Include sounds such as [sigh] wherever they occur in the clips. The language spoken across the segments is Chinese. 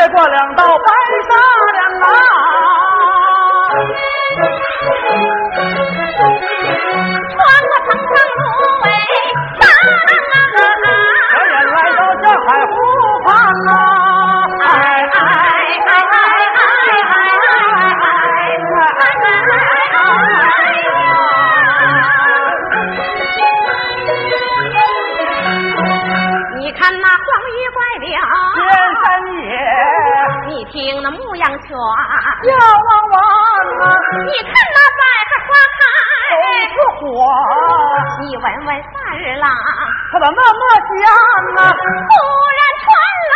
越过两道白沙。那牧羊犬，呀汪汪啊！你看那百合花开。都是火，你闻闻萨日朗，他的那么香啊？忽然传来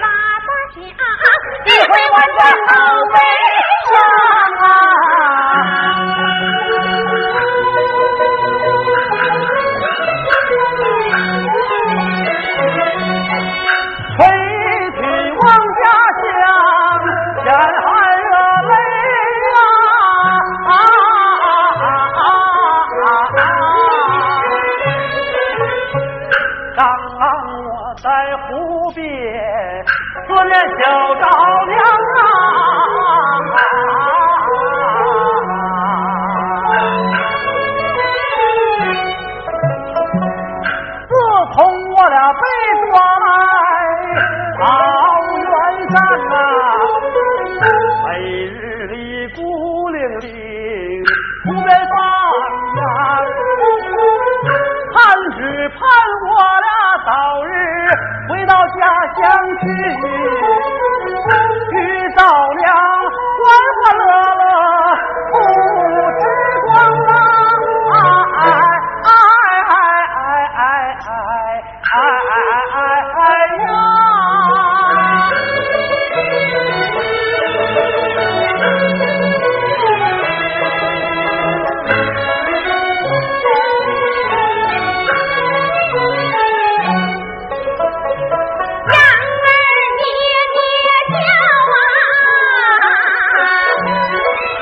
喇叭响，一回我这好悲孤零零不便放呀，盼只盼我俩早日回到家乡去，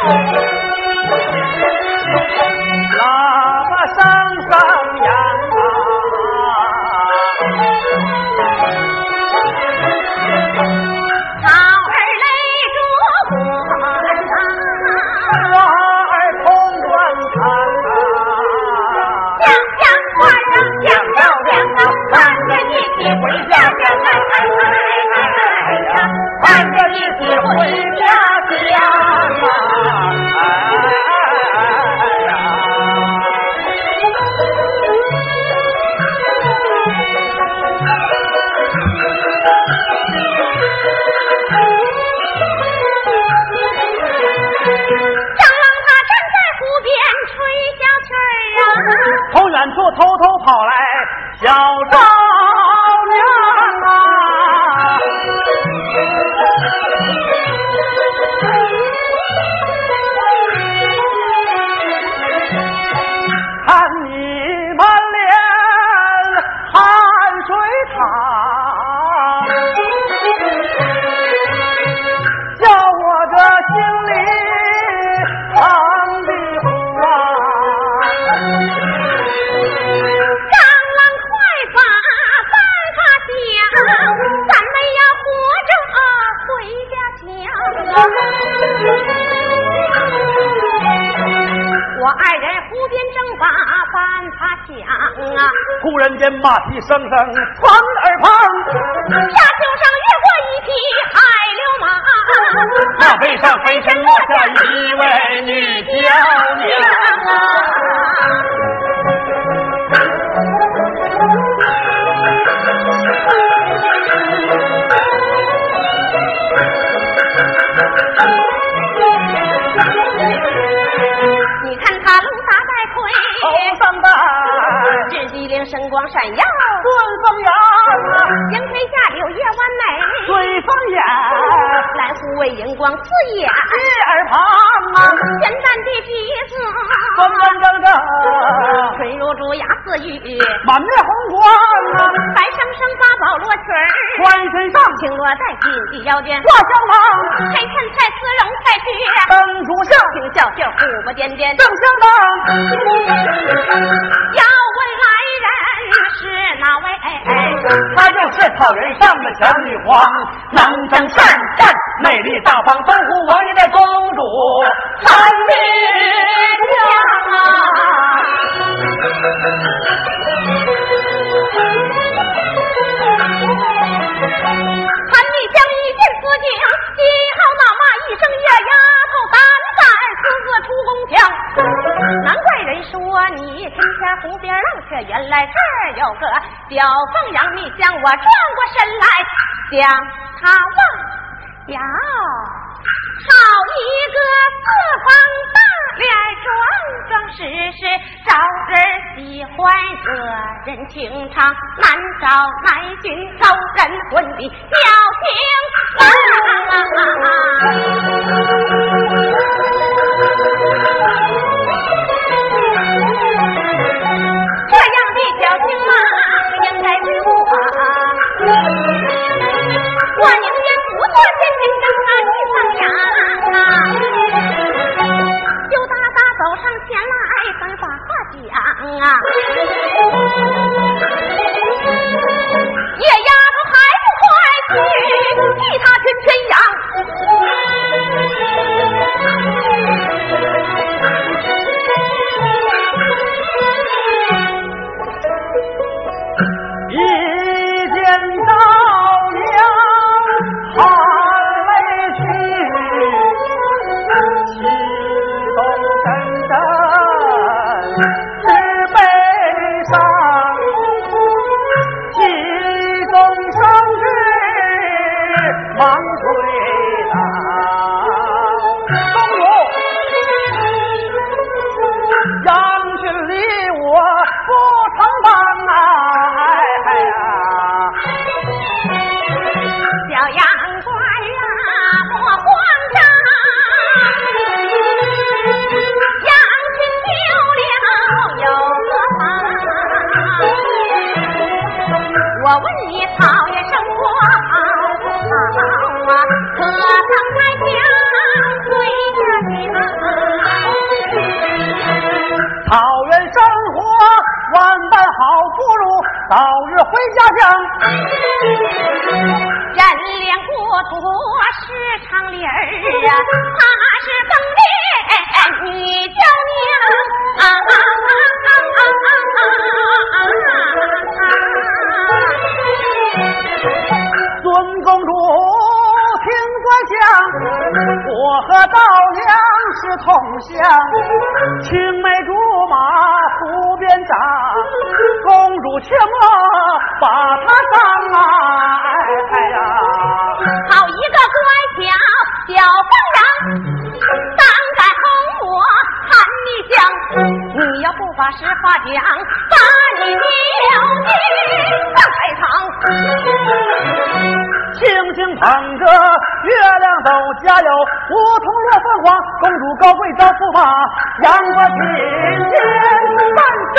Thank you. 处偷偷跑来，小张办法想啊，突然间马蹄声声传耳旁，沙丘上越过一匹海流马，马背上飞身落下一位女娇娘头盔，上戴雉鸡翎神光闪耀，顺风扬啊，羊腿下柳叶弯眉，水风眼，蓝虎尾荧光刺眼，一耳旁。啊，简单的鼻子，端端正正，唇如珠牙似玉，满面红光啊，白生生八宝罗裙儿，穿身上青罗带紧系腰间，挂香囊，黑衬菜丝绒菜靴，灯烛下听小袖虎不颠颠。正相当。要问来人是哪位？她就是草原上的小女皇，能征善战，美丽大方，东湖王爷的公主！听一好大骂一声月丫头胆敢私自出宫墙难怪人说你今天红边浪原来这儿有个小凤阳你将我转过身来将他忘呀好一个四方大脸桩桩实实招人喜欢，惹人情长，难找难寻，招人魂的吊情狼。啊。野丫头还不快去替他圈圈羊早日回家乡。人脸国土是长林儿啊，他是封建你叫娘。孙公主听我讲，我和道娘是同乡，青梅竹马路边长。什么把他伤啊？哎呀，好一个乖巧小凤阳，当敢哄我喊你香，你要不把实话讲，把你丢进大海堂。轻轻捧着月亮走，家有梧桐落凤凰，公主高贵招驸马，阳光亲亲伴生。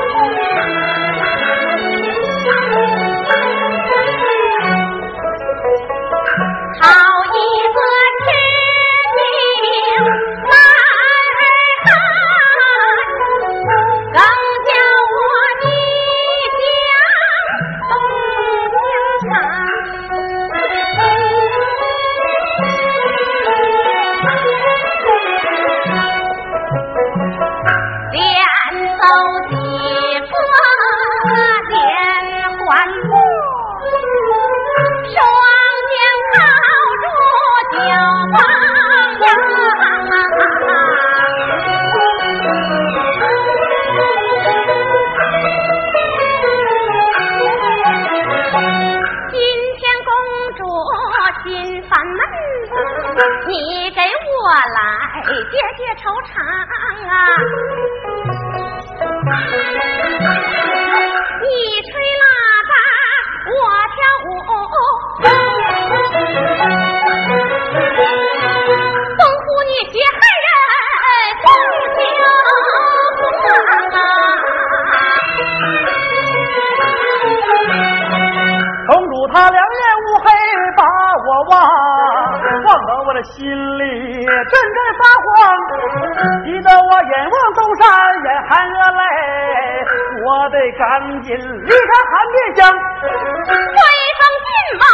Thank [laughs] you. 赶紧离开寒殿厢，威风骏马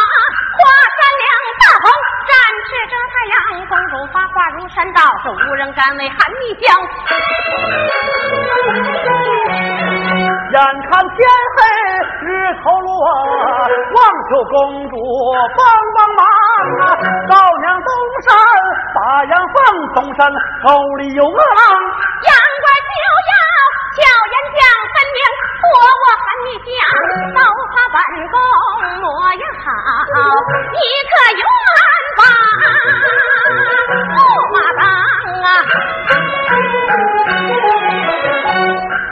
跨三两大红，展翅遮太阳，公主发话如山倒，是无人敢为寒蜜香。眼看天黑，日头落，望求公主帮帮忙啊！到娘东山，把羊放东山，沟里有恶狼。我喊你讲，刀法本宫模样好，你可愿把驸马当啊？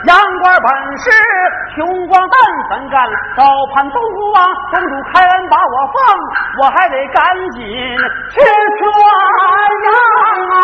杨官本是穷光蛋，怎敢高攀东吴王？公主开恩把我放，我还得赶紧去传扬啊！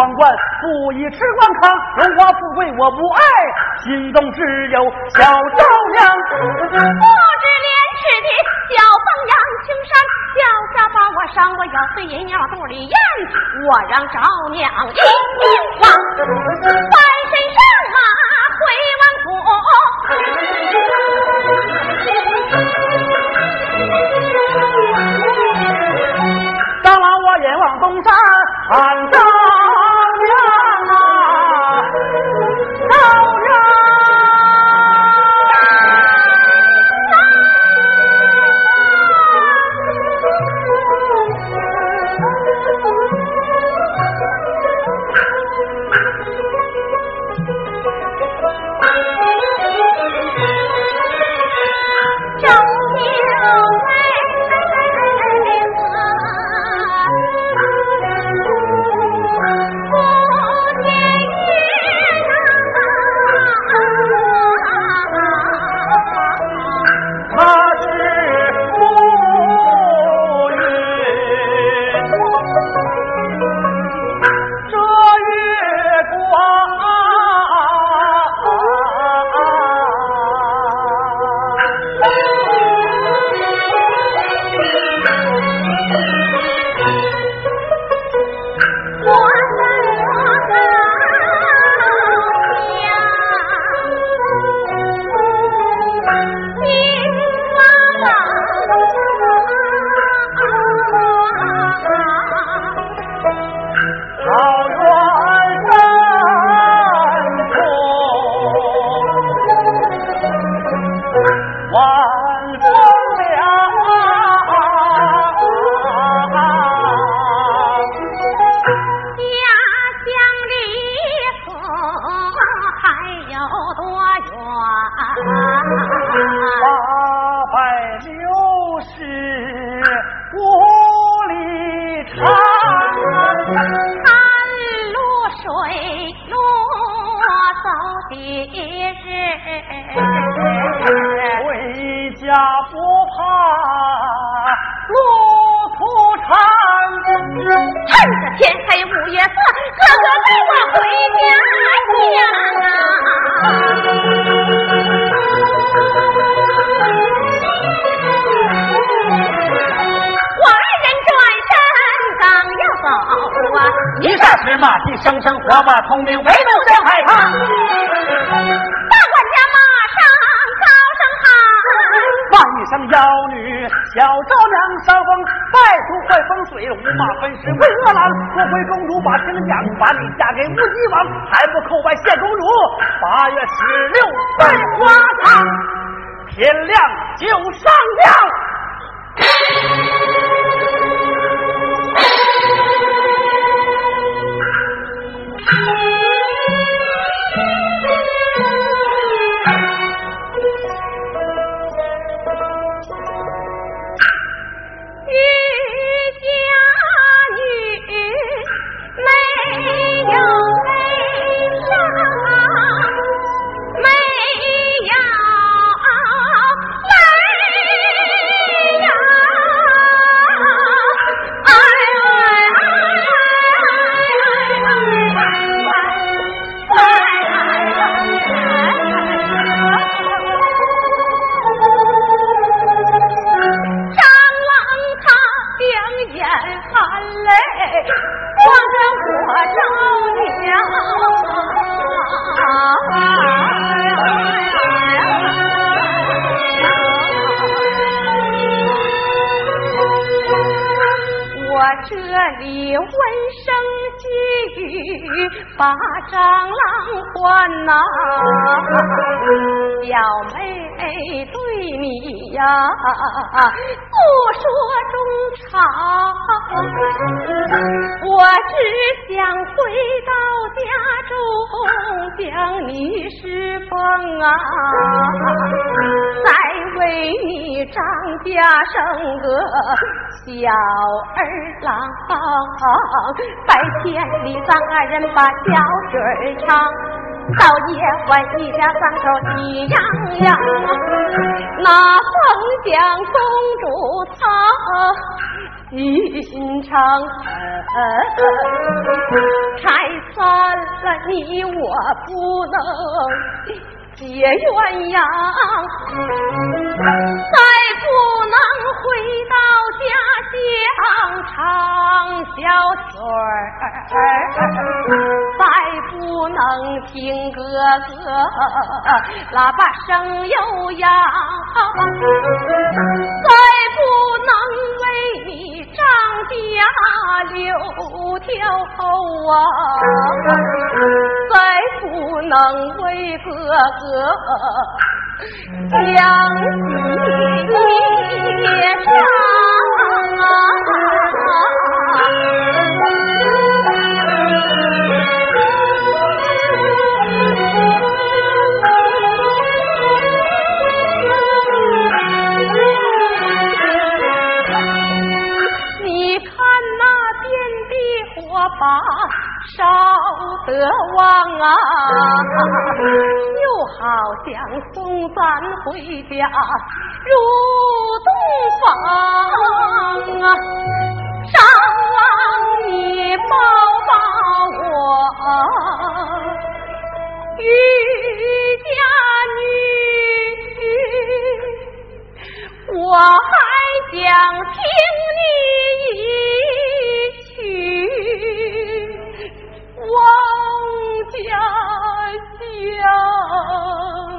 犟，闯关不以吃官康，荣华富贵我不爱，心中只有小赵娘。不知廉耻的小放羊，青山脚下把我伤，我咬碎银鸟肚里咽，我让赵娘一命亡。多声声，火把通明，唯独人害怕。大管家马上高声喊。骂一声妖女，小昭娘伤风，败出坏风水，五马分尸为恶狼。夺回公主把亲讲，把你嫁给乌鸡王，还不叩拜谢公主。八月十六拜花堂，天亮就上吊。诉说衷肠。我只想回到家中，将你侍奉啊，再为你张家生个小儿郎。白天里咱二人把小曲儿唱，到夜晚一家三口喜洋洋。那凤江公主她心肠，拆散了你我不能。结鸳鸯，再不能回到家乡唱小曲儿，不能听哥哥喇叭声悠扬，再不能为你张家留条后啊，再不能为哥哥。将你上你烧得旺啊！又好像送咱回家入洞房啊！上望你抱抱我，渔家女，我还想听你一曲望家乡。